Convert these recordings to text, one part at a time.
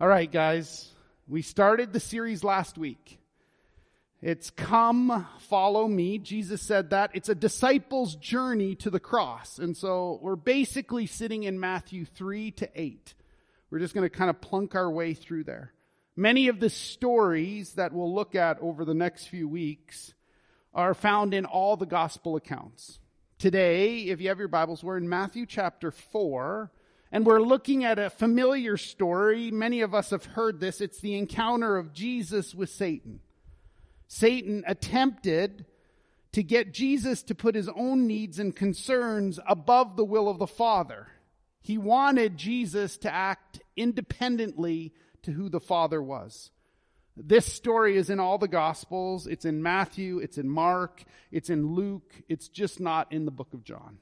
All right, guys. We started the series last week. It's come, follow me. Jesus said that. It's a disciple's journey to the cross. And so we're basically sitting in Matthew 3 to 8. We're just going to kind of plunk our way through there. Many of the stories that we'll look at over the next few weeks are found in all the gospel accounts. Today, if you have your Bibles, we're in Matthew chapter 4, and we're looking at a familiar story. Many of us have heard this. It's the encounter of Jesus with Satan. Satan attempted to get Jesus to put his own needs and concerns above the will of the Father. He wanted Jesus to act independently to who the Father was. This story is in all the Gospels. It's in Matthew, it's in Mark, it's in Luke. It's just not in the book of John.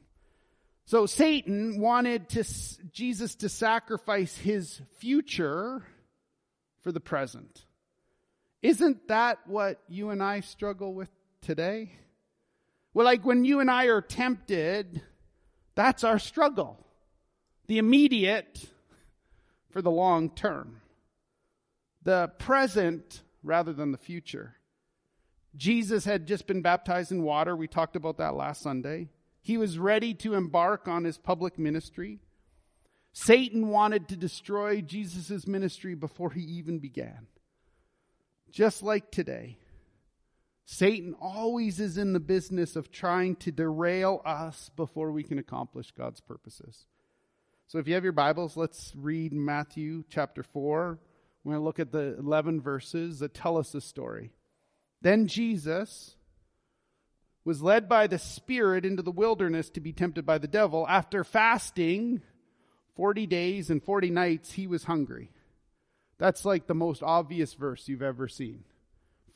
So Satan wanted to, Jesus to sacrifice his future for the present. Isn't that what you and I struggle with today? Well, like when you and I are tempted, that's our struggle. The immediate for the long term. The present rather than the future. Jesus had just been baptized in water. We talked about that last Sunday. He was ready to embark on his public ministry. Satan wanted to destroy Jesus' ministry before he even began. Just like today, Satan always is in the business of trying to derail us before we can accomplish God's purposes. So if you have your Bibles, let's read Matthew chapter 4. We're going to look at the 11 verses that tell us the story. Then Jesus, was led by the Spirit into the wilderness to be tempted by the devil. After fasting 40 days and 40 nights, he was hungry. That's like the most obvious verse you've ever seen.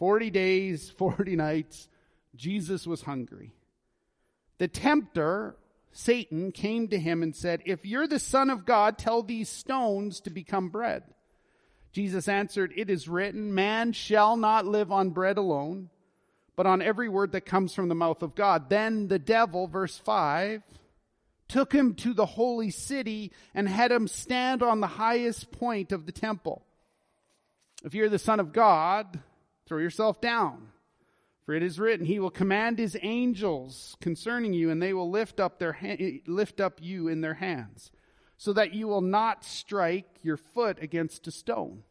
40 days, 40 nights, Jesus was hungry. The tempter, Satan, came to him and said, If you're the Son of God, tell these stones to become bread. Jesus answered, It is written, Man shall not live on bread alone but on every word that comes from the mouth of God. Then the devil, verse 5, took him to the holy city and had him stand on the highest point of the temple. If you're the son of God, throw yourself down. For it is written, He will command His angels concerning you, and they will lift up their ha- lift up you in their hands, so that you will not strike your foot against a stone.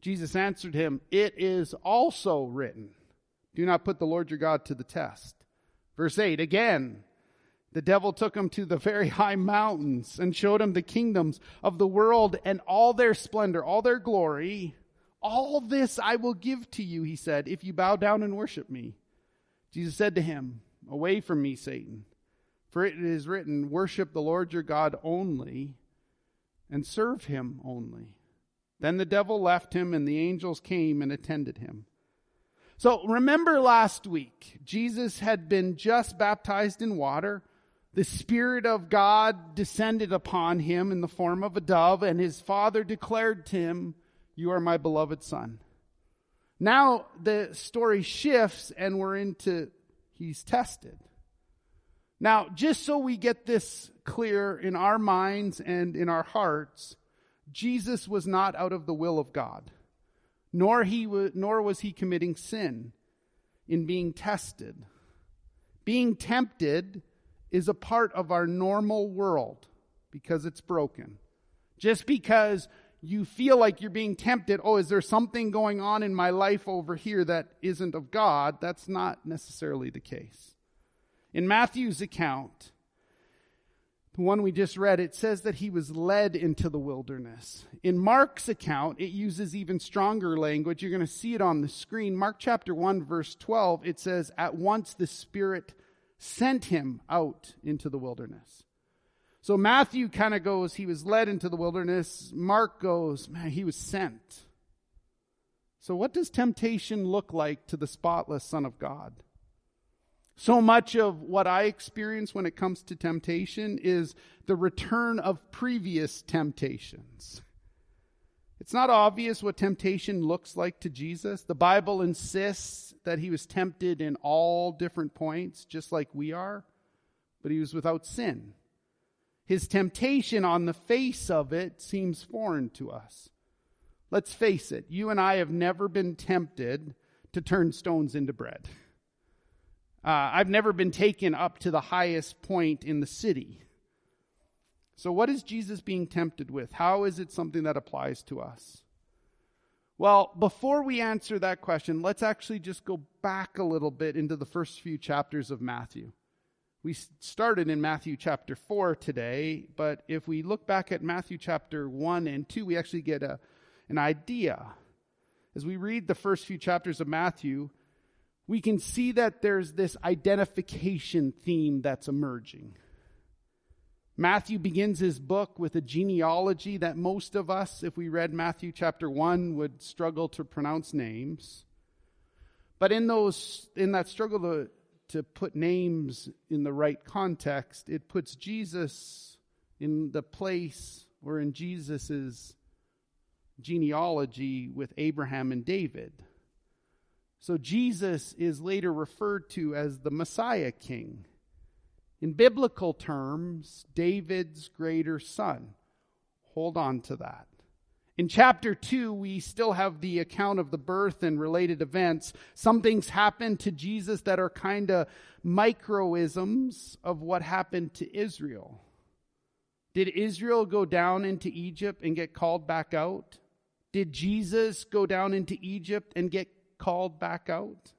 Jesus answered him, It is also written. Do not put the Lord your God to the test. Verse 8, again, the devil took him to the very high mountains and showed him the kingdoms of the world and all their splendor, all their glory. All this I will give to you, he said, if you bow down and worship me. Jesus said to him, Away from me, Satan, for it is written, Worship the Lord your God only and serve him only. Then the devil left him, and the angels came and attended him. So remember last week, Jesus had been just baptized in water. The Spirit of God descended upon him in the form of a dove, and his Father declared to him, You are my beloved Son. Now the story shifts, and we're into he's tested. Now, just so we get this clear in our minds and in our hearts, Jesus was not out of the will of God nor, he nor was he committing sin in being tested. Being tempted is a part of our normal world because it's broken. Just because you feel like you're being tempted, oh, is there something going on in my life over here that isn't of God? That's not necessarily the case. In Matthew's account, the one we just read, it says that he was led into the wilderness. In Mark's account, it uses even stronger language. You're going to see it on the screen. Mark chapter 1, verse 12, it says, At once the Spirit sent him out into the wilderness. So Matthew kind of goes, he was led into the wilderness. Mark goes, man, he was sent. So what does temptation look like to the spotless Son of God? So much of what I experience when it comes to temptation is the return of previous temptations. It's not obvious what temptation looks like to Jesus. The Bible insists that he was tempted in all different points, just like we are, but he was without sin. His temptation on the face of it seems foreign to us. let's face it, you and I have never been tempted to turn stones into bread. Uh, I've never been taken up to the highest point in the city. So, what is Jesus being tempted with? How is it something that applies to us? Well, before we answer that question, let's actually just go back a little bit into the first few chapters of Matthew. We started in Matthew chapter 4 today, but if we look back at Matthew chapter 1 and 2, we actually get a, an idea. As we read the first few chapters of Matthew, we can see that there's this identification theme that's emerging. Matthew begins his book with a genealogy that most of us, if we read Matthew chapter 1, would struggle to pronounce names. But in those in that struggle to to put names in the right context, it puts Jesus in the place or in Jesus's genealogy with Abraham and David. So Jesus is later referred to as the Messiah King. In biblical terms, David's greater son. Hold on to that. In chapter 2, we still have the account of the birth and related events. Some things happen to Jesus that are kind of microisms of what happened to Israel. Did Israel go down into Egypt and get called back out? Did Jesus go down into Egypt and get called back out?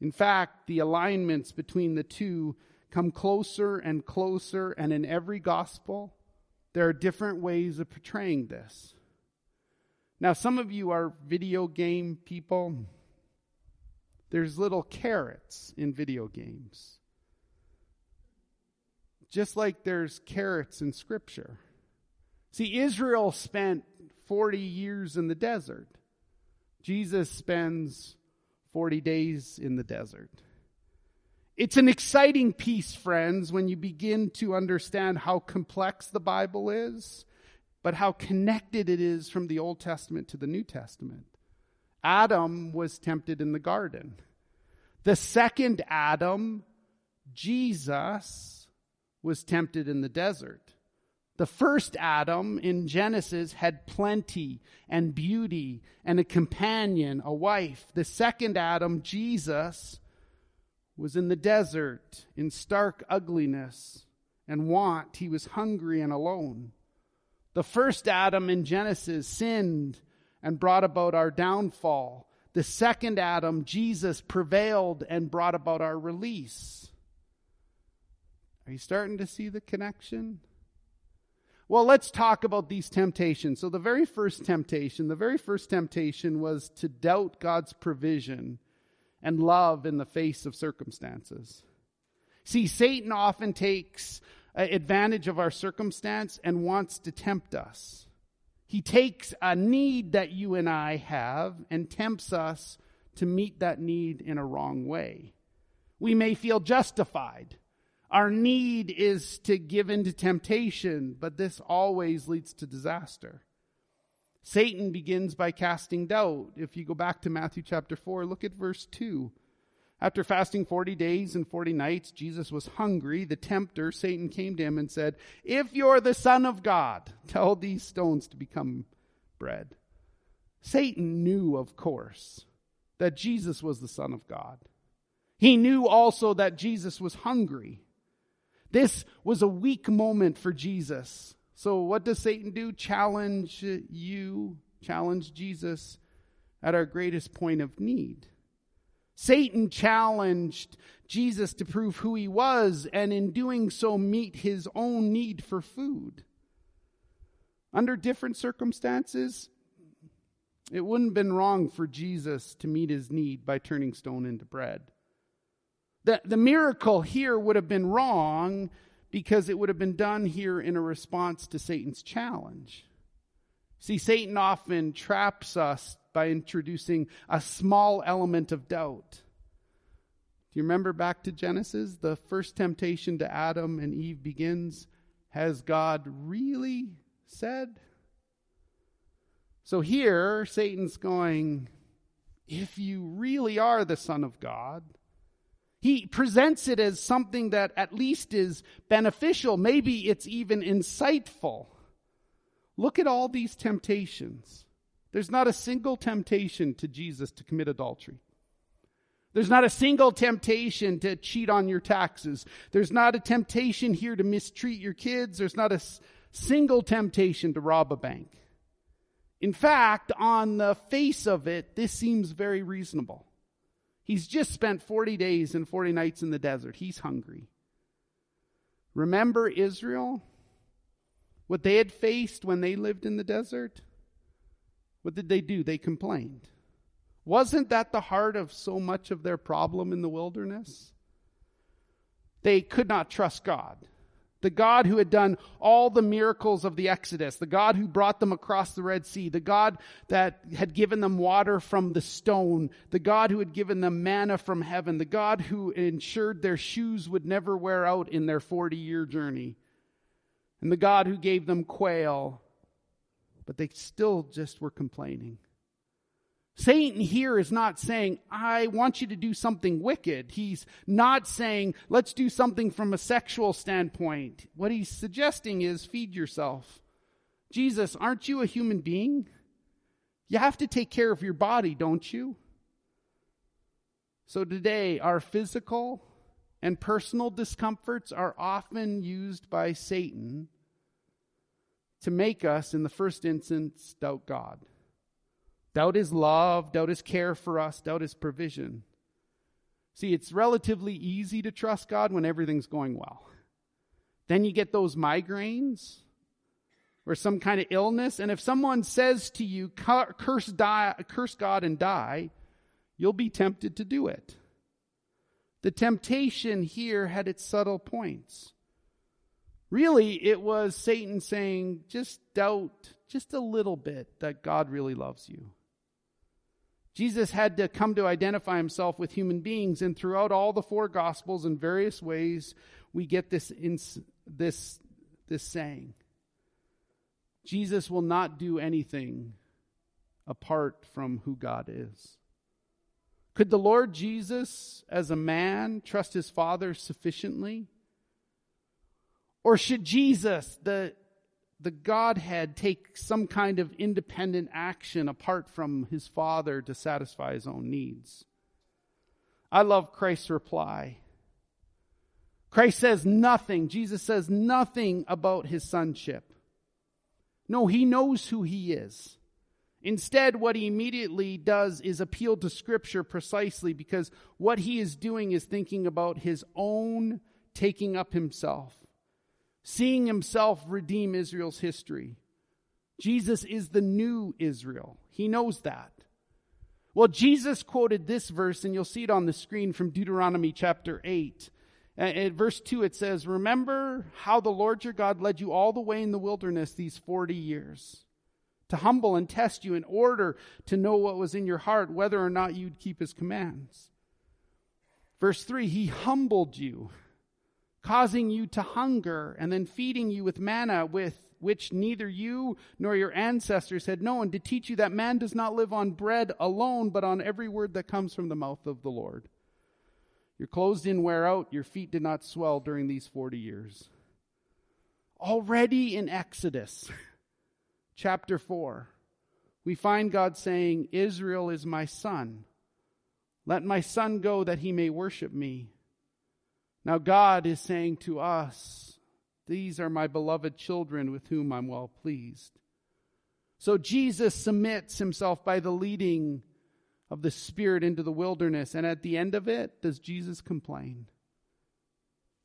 In fact, the alignments between the two come closer and closer, and in every gospel, there are different ways of portraying this. Now, some of you are video game people. There's little carrots in video games. Just like there's carrots in Scripture. See, Israel spent 40 years in the desert. Jesus spends 40 days in the desert. It's an exciting piece, friends, when you begin to understand how complex the Bible is, but how connected it is from the Old Testament to the New Testament. Adam was tempted in the garden. The second Adam, Jesus, was tempted in the desert. The first Adam in Genesis had plenty and beauty and a companion, a wife. The second Adam, Jesus, was in the desert in stark ugliness and want. He was hungry and alone. The first Adam in Genesis sinned and brought about our downfall. The second Adam, Jesus, prevailed and brought about our release. Are you starting to see the connection? Well, let's talk about these temptations. So, the very first temptation, the very first temptation was to doubt God's provision and love in the face of circumstances. See, Satan often takes advantage of our circumstance and wants to tempt us. He takes a need that you and I have and tempts us to meet that need in a wrong way. We may feel justified. Our need is to give in to temptation, but this always leads to disaster. Satan begins by casting doubt. If you go back to Matthew chapter 4, look at verse 2. After fasting 40 days and 40 nights, Jesus was hungry. The tempter, Satan, came to him and said, If you're the Son of God, tell these stones to become bread. Satan knew, of course, that Jesus was the Son of God. He knew also that Jesus was hungry. This was a weak moment for Jesus. So, what does Satan do? Challenge you, challenge Jesus at our greatest point of need. Satan challenged Jesus to prove who he was, and in doing so, meet his own need for food. Under different circumstances, it wouldn't have been wrong for Jesus to meet his need by turning stone into bread. The, the miracle here would have been wrong because it would have been done here in a response to Satan's challenge. See, Satan often traps us by introducing a small element of doubt. Do you remember back to Genesis? The first temptation to Adam and Eve begins Has God really said? So here, Satan's going, If you really are the Son of God, he presents it as something that at least is beneficial. Maybe it's even insightful. Look at all these temptations. There's not a single temptation to Jesus to commit adultery. There's not a single temptation to cheat on your taxes. There's not a temptation here to mistreat your kids. There's not a single temptation to rob a bank. In fact, on the face of it, this seems very reasonable. He's just spent 40 days and 40 nights in the desert. He's hungry. Remember Israel? What they had faced when they lived in the desert? What did they do? They complained. Wasn't that the heart of so much of their problem in the wilderness? They could not trust God. The God who had done all the miracles of the Exodus, the God who brought them across the Red Sea, the God that had given them water from the stone, the God who had given them manna from heaven, the God who ensured their shoes would never wear out in their 40 year journey, and the God who gave them quail. But they still just were complaining. Satan here is not saying, I want you to do something wicked. He's not saying, let's do something from a sexual standpoint. What he's suggesting is feed yourself. Jesus, aren't you a human being? You have to take care of your body, don't you? So today, our physical and personal discomforts are often used by Satan to make us, in the first instance, doubt God. Doubt his love, doubt his care for us, doubt his provision. See, it's relatively easy to trust God when everything's going well. Then you get those migraines or some kind of illness, and if someone says to you, curse, die, curse God and die, you'll be tempted to do it. The temptation here had its subtle points. Really, it was Satan saying, just doubt just a little bit that God really loves you. Jesus had to come to identify himself with human beings, and throughout all the four gospels, in various ways, we get this, this, this saying Jesus will not do anything apart from who God is. Could the Lord Jesus, as a man, trust his Father sufficiently? Or should Jesus, the the Godhead take some kind of independent action apart from his Father to satisfy his own needs. I love Christ's reply. Christ says nothing, Jesus says nothing about his sonship. No, he knows who he is. Instead, what he immediately does is appeal to Scripture precisely because what he is doing is thinking about his own taking up himself seeing himself redeem Israel's history. Jesus is the new Israel. He knows that. Well, Jesus quoted this verse, and you'll see it on the screen from Deuteronomy chapter 8. At verse 2, it says, Remember how the Lord your God led you all the way in the wilderness these 40 years to humble and test you in order to know what was in your heart, whether or not you'd keep his commands. Verse 3, He humbled you causing you to hunger, and then feeding you with manna with which neither you nor your ancestors had known, to teach you that man does not live on bread alone, but on every word that comes from the mouth of the Lord. Your clothes didn't wear out, your feet did not swell during these 40 years. Already in Exodus chapter 4, we find God saying, Israel is my son. Let my son go that he may worship me. Now, God is saying to us, These are my beloved children with whom I'm well pleased. So Jesus submits himself by the leading of the Spirit into the wilderness. And at the end of it, does Jesus complain?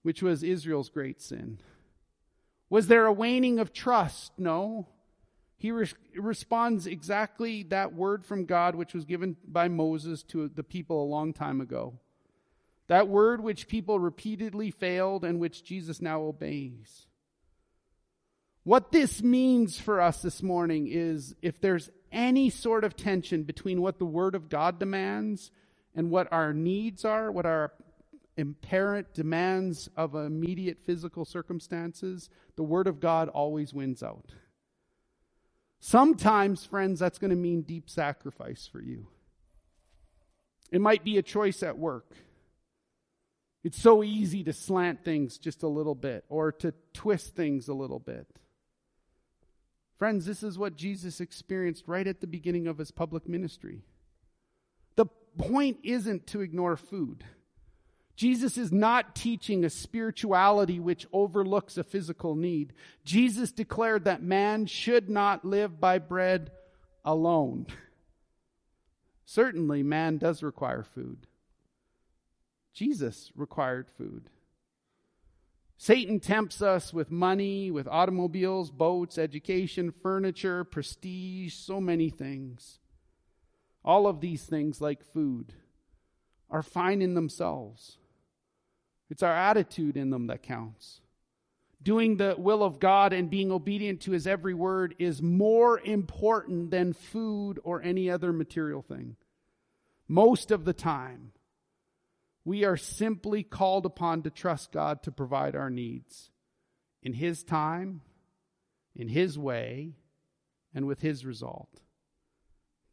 Which was Israel's great sin. Was there a waning of trust? No. He re- responds exactly that word from God, which was given by Moses to the people a long time ago. That word which people repeatedly failed and which Jesus now obeys. What this means for us this morning is if there's any sort of tension between what the Word of God demands and what our needs are, what our apparent demands of immediate physical circumstances, the Word of God always wins out. Sometimes, friends, that's going to mean deep sacrifice for you. It might be a choice at work. It's so easy to slant things just a little bit or to twist things a little bit. Friends, this is what Jesus experienced right at the beginning of his public ministry. The point isn't to ignore food. Jesus is not teaching a spirituality which overlooks a physical need. Jesus declared that man should not live by bread alone. Certainly, man does require food. Jesus required food. Satan tempts us with money, with automobiles, boats, education, furniture, prestige, so many things. All of these things, like food, are fine in themselves. It's our attitude in them that counts. Doing the will of God and being obedient to his every word is more important than food or any other material thing. Most of the time, we are simply called upon to trust God to provide our needs in his time, in his way, and with his result.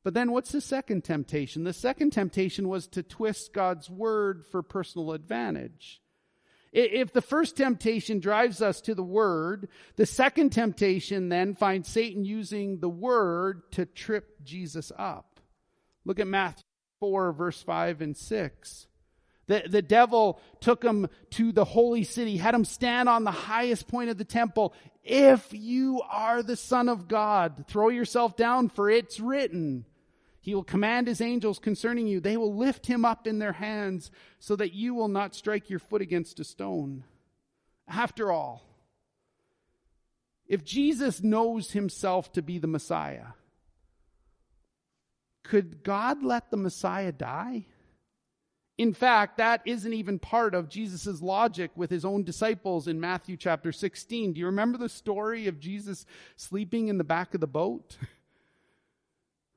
But then what's the second temptation? The second temptation was to twist God's word for personal advantage. If the first temptation drives us to the word, the second temptation then finds Satan using the word to trip Jesus up. Look at Matthew 4, verse 5 and 6. The, the devil took him to the holy city, had him stand on the highest point of the temple. If you are the son of God, throw yourself down for it's written. He will command his angels concerning you. They will lift him up in their hands so that you will not strike your foot against a stone. After all, if Jesus knows himself to be the Messiah, could God let the Messiah die? In fact, that isn't even part of Jesus' logic with his own disciples in Matthew chapter 16. Do you remember the story of Jesus sleeping in the back of the boat?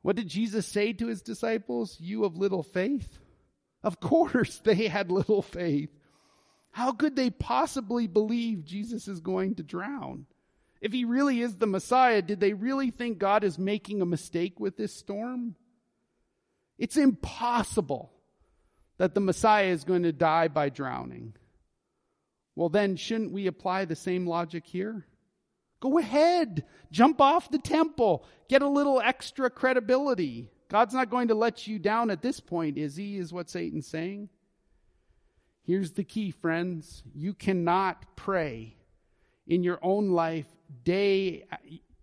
What did Jesus say to his disciples? You of little faith? Of course, they had little faith. How could they possibly believe Jesus is going to drown? If he really is the Messiah, did they really think God is making a mistake with this storm? It's impossible that the Messiah is going to die by drowning. Well, then, shouldn't we apply the same logic here? Go ahead. Jump off the temple. Get a little extra credibility. God's not going to let you down at this point, is he? Is what Satan's saying. Here's the key, friends. You cannot pray in your own life day.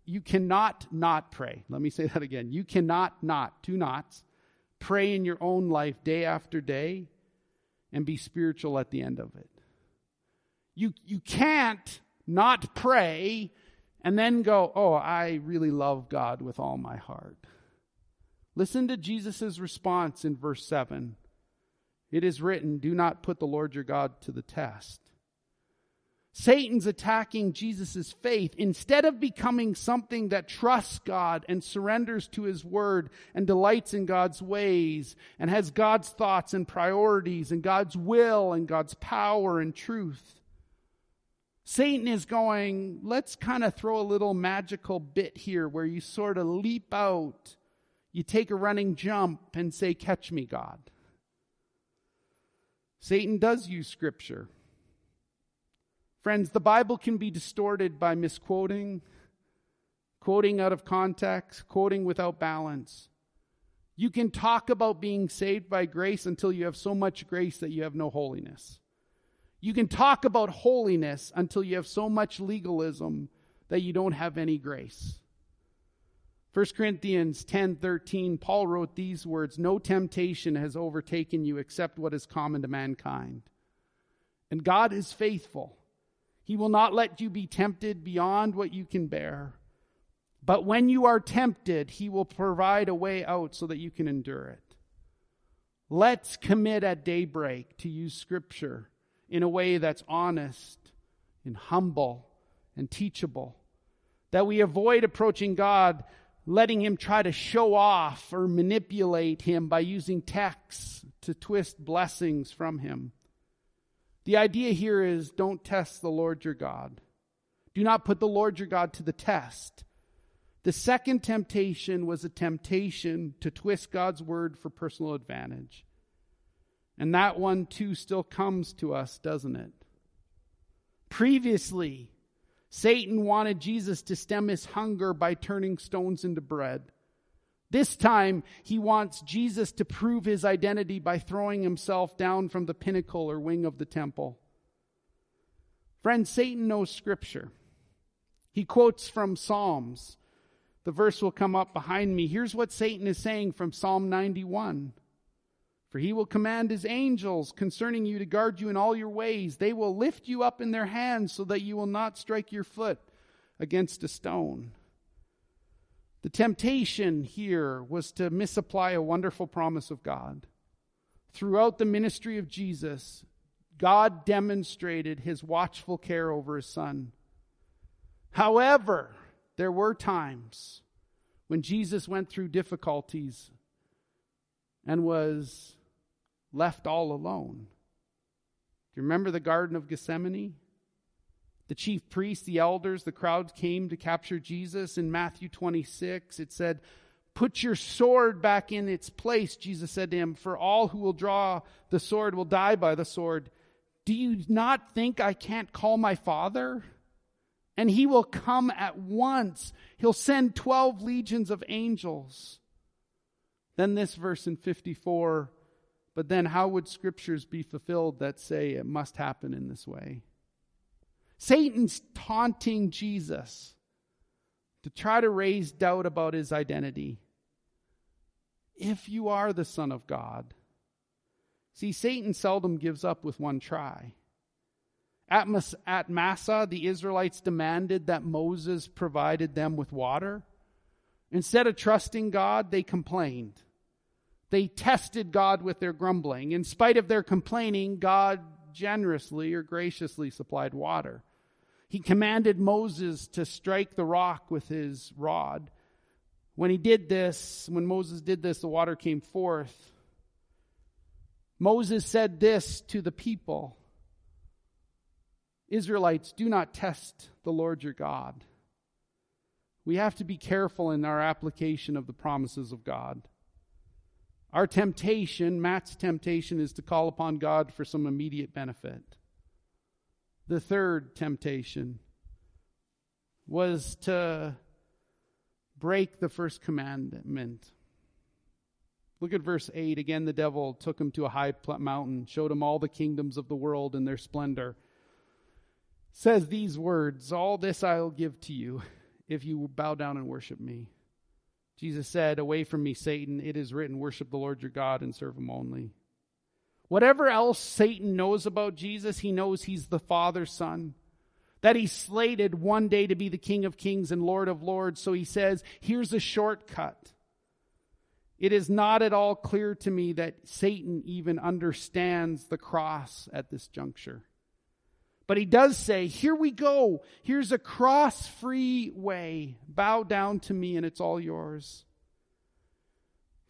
You cannot not pray. Let me say that again. You cannot not, two nots, pray in your own life day after day and be spiritual at the end of it. You, you can't not pray and then go, oh, I really love God with all my heart. Listen to Jesus' response in verse 7. It is written, Do not put the Lord your God to the test. Satan's attacking Jesus' faith. Instead of becoming something that trusts God and surrenders to his word and delights in God's ways and has God's thoughts and priorities and God's will and God's power and truth, Satan is going, let's kind of throw a little magical bit here where you sort of leap out, you take a running jump and say, Catch me, God. Satan does use scripture. Friends, the Bible can be distorted by misquoting, quoting out of context, quoting without balance. You can talk about being saved by grace until you have so much grace that you have no holiness. You can talk about holiness until you have so much legalism that you don't have any grace. 1 Corinthians 10:13 Paul wrote these words, "No temptation has overtaken you except what is common to mankind. And God is faithful. He will not let you be tempted beyond what you can bear. But when you are tempted, he will provide a way out so that you can endure it." Let's commit at DayBreak to use scripture in a way that's honest and humble and teachable. That we avoid approaching God letting him try to show off or manipulate him by using texts to twist blessings from him. The idea here is don't test the Lord your God. Do not put the Lord your God to the test. The second temptation was a temptation to twist God's word for personal advantage. And that one too still comes to us, doesn't it? Previously, Satan wanted Jesus to stem his hunger by turning stones into bread. This time, he wants Jesus to prove his identity by throwing himself down from the pinnacle or wing of the temple. Friend, Satan knows Scripture. He quotes from Psalms. The verse will come up behind me. Here's what Satan is saying from Psalm 91. For he will command his angels concerning you to guard you in all your ways. They will lift you up in their hands so that you will not strike your foot against a stone. The temptation here was to misapply a wonderful promise of God. Throughout the ministry of Jesus, God demonstrated his watchful care over his son. However, there were times when Jesus went through difficulties and was left all alone. Do you remember the Garden of Gethsemane? The chief priests, the elders, the crowd came to capture Jesus. In Matthew 26, it said, Put your sword back in its place, Jesus said to him, for all who will draw the sword will die by the sword. Do you not think I can't call my father? And he will come at once. He'll send 12 legions of angels. Then this verse in 54 but then, how would scriptures be fulfilled that say it must happen in this way? Satan's taunting Jesus to try to raise doubt about his identity. If you are the Son of God. See, Satan seldom gives up with one try. At, Mas- at Massah, the Israelites demanded that Moses provided them with water. Instead of trusting God, they complained. They tested God with their grumbling. In spite of their complaining, God generously or graciously supplied water. He commanded Moses to strike the rock with his rod. When he did this, when Moses did this, the water came forth. Moses said this to the people Israelites, do not test the Lord your God. We have to be careful in our application of the promises of God. Our temptation, Matt's temptation, is to call upon God for some immediate benefit. The third temptation was to break the first commandment. Look at verse 8. Again, the devil took him to a high mountain, showed him all the kingdoms of the world and their splendor. Says these words All this I will give to you if you bow down and worship me. Jesus said, Away from me, Satan. It is written, Worship the Lord your God and serve him only. Whatever else Satan knows about Jesus, he knows he's the Father's Son. That he's slated one day to be the King of Kings and Lord of Lords. So he says, Here's a shortcut. It is not at all clear to me that Satan even understands the cross at this juncture. But he does say, Here we go. Here's a cross free way. Bow down to me, and it's all yours.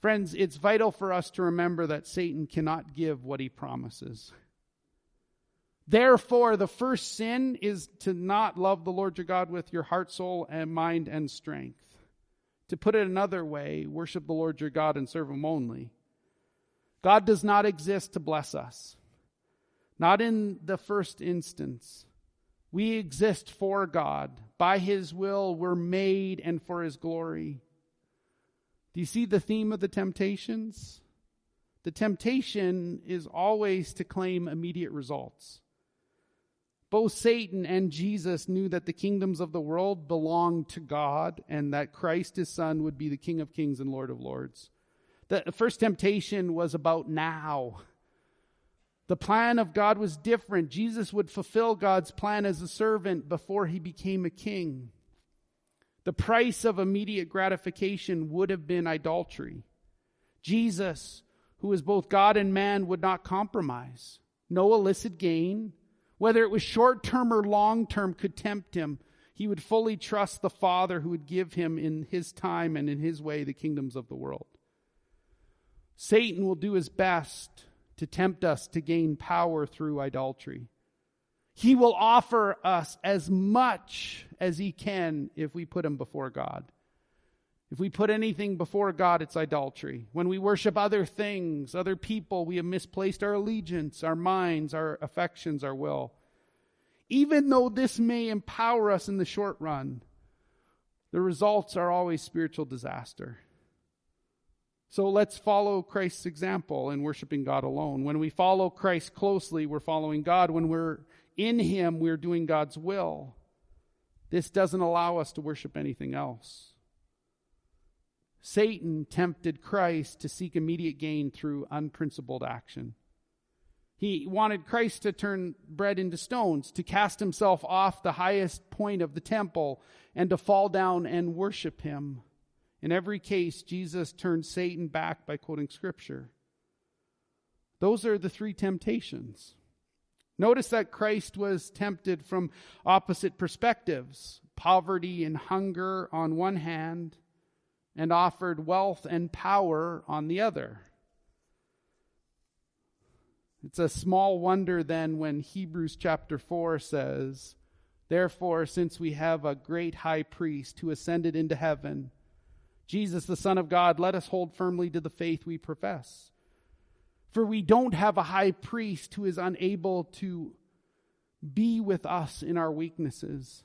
Friends, it's vital for us to remember that Satan cannot give what he promises. Therefore, the first sin is to not love the Lord your God with your heart, soul, and mind and strength. To put it another way, worship the Lord your God and serve him only. God does not exist to bless us. Not in the first instance. We exist for God. By His will, we're made and for His glory. Do you see the theme of the temptations? The temptation is always to claim immediate results. Both Satan and Jesus knew that the kingdoms of the world belonged to God and that Christ, his son, would be the King of kings and Lord of lords. The first temptation was about now. The plan of God was different. Jesus would fulfill God's plan as a servant before he became a king. The price of immediate gratification would have been idolatry. Jesus, who is both God and man, would not compromise. No illicit gain, whether it was short term or long term, could tempt him. He would fully trust the Father who would give him in his time and in his way the kingdoms of the world. Satan will do his best to tempt us to gain power through idolatry. He will offer us as much as he can if we put him before God. If we put anything before God, it's idolatry. When we worship other things, other people, we have misplaced our allegiance, our minds, our affections, our will. even though this may empower us in the short run, the results are always spiritual disaster. So let's follow Christ's example in worshiping God alone. When we follow Christ closely, we're following God. When we're in Him, we're doing God's will. This doesn't allow us to worship anything else. Satan tempted Christ to seek immediate gain through unprincipled action. He wanted Christ to turn bread into stones, to cast himself off the highest point of the temple, and to fall down and worship him. In every case, Jesus turned Satan back by quoting Scripture. Those are the three temptations. Notice that Christ was tempted from opposite perspectives poverty and hunger on one hand, and offered wealth and power on the other. It's a small wonder then when Hebrews chapter 4 says, Therefore, since we have a great high priest who ascended into heaven, Jesus, the Son of God, let us hold firmly to the faith we profess. For we don't have a high priest who is unable to be with us in our weaknesses,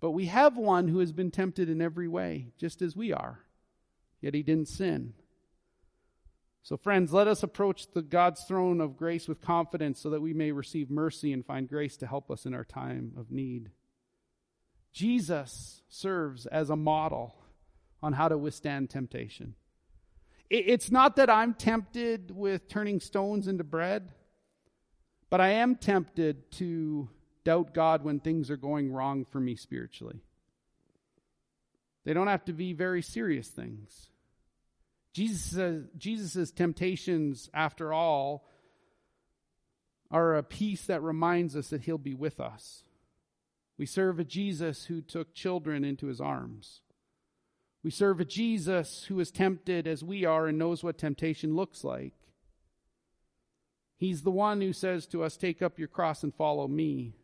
but we have one who has been tempted in every way, just as we are, yet he didn't sin. So, friends, let us approach the God's throne of grace with confidence so that we may receive mercy and find grace to help us in our time of need. Jesus serves as a model on how to withstand temptation. It's not that I'm tempted with turning stones into bread, but I am tempted to doubt God when things are going wrong for me spiritually. They don't have to be very serious things. Jesus' Jesus's temptations, after all, are a peace that reminds us that he'll be with us. We serve a Jesus who took children into his arms. We serve a Jesus who is tempted as we are and knows what temptation looks like. He's the one who says to us, Take up your cross and follow me.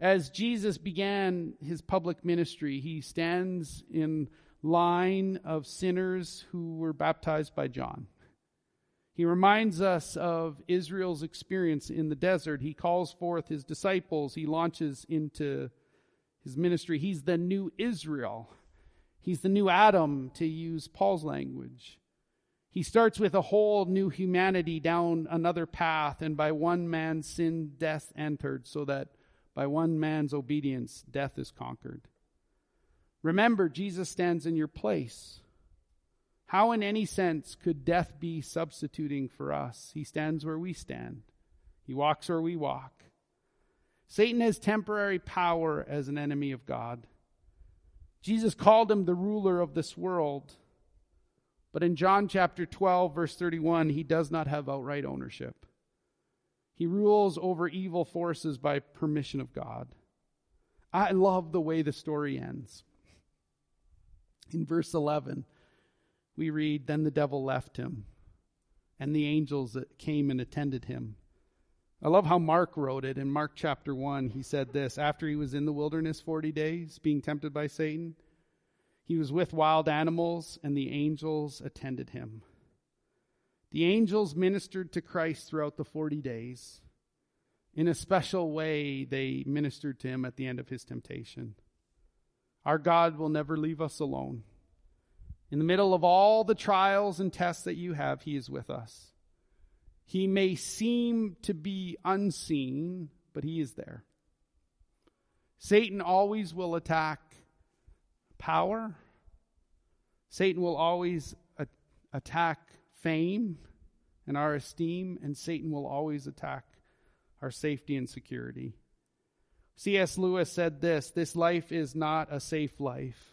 As Jesus began his public ministry, he stands in line of sinners who were baptized by John. He reminds us of Israel's experience in the desert. He calls forth his disciples. He launches into his ministry. He's the new Israel. He's the new Adam, to use Paul's language. He starts with a whole new humanity down another path, and by one man's sin, death entered, so that by one man's obedience, death is conquered. Remember, Jesus stands in your place. How, in any sense, could death be substituting for us? He stands where we stand, He walks where we walk. Satan has temporary power as an enemy of God. Jesus called him the ruler of this world. But in John chapter 12, verse 31, he does not have outright ownership. He rules over evil forces by permission of God. I love the way the story ends. In verse 11, we read Then the devil left him, and the angels that came and attended him. I love how Mark wrote it. In Mark chapter 1, he said this After he was in the wilderness 40 days, being tempted by Satan, he was with wild animals, and the angels attended him. The angels ministered to Christ throughout the 40 days. In a special way, they ministered to him at the end of his temptation. Our God will never leave us alone. In the middle of all the trials and tests that you have, He is with us. He may seem to be unseen, but He is there. Satan always will attack power. Satan will always a- attack fame and our esteem, and Satan will always attack our safety and security. C.S. Lewis said this this life is not a safe life,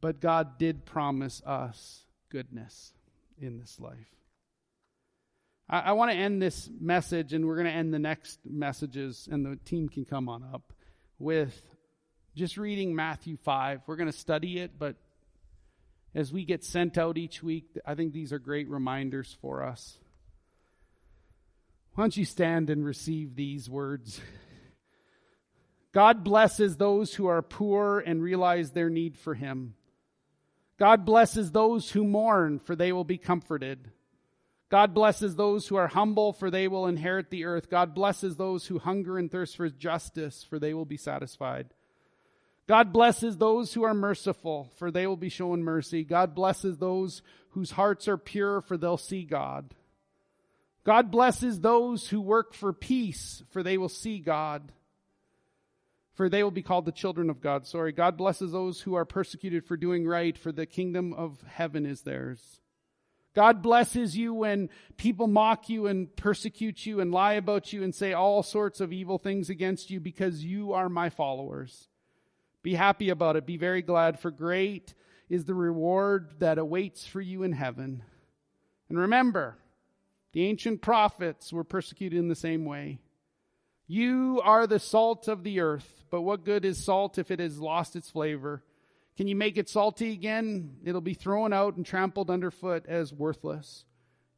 but God did promise us goodness in this life. I, I want to end this message, and we're going to end the next messages, and the team can come on up with just reading Matthew 5. We're going to study it, but as we get sent out each week, I think these are great reminders for us. Why don't you stand and receive these words? God blesses those who are poor and realize their need for Him. God blesses those who mourn, for they will be comforted. God blesses those who are humble, for they will inherit the earth. God blesses those who hunger and thirst for justice, for they will be satisfied. God blesses those who are merciful, for they will be shown mercy. God blesses those whose hearts are pure, for they'll see God. God blesses those who work for peace, for they will see God. For they will be called the children of God. Sorry. God blesses those who are persecuted for doing right, for the kingdom of heaven is theirs. God blesses you when people mock you and persecute you and lie about you and say all sorts of evil things against you because you are my followers. Be happy about it. Be very glad, for great is the reward that awaits for you in heaven. And remember, the ancient prophets were persecuted in the same way. You are the salt of the earth, but what good is salt if it has lost its flavor? Can you make it salty again? It'll be thrown out and trampled underfoot as worthless.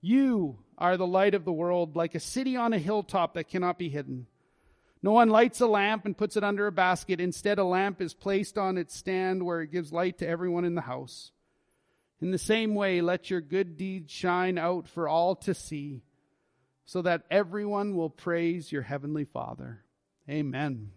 You are the light of the world, like a city on a hilltop that cannot be hidden. No one lights a lamp and puts it under a basket. Instead, a lamp is placed on its stand where it gives light to everyone in the house. In the same way, let your good deeds shine out for all to see, so that everyone will praise your heavenly Father. Amen.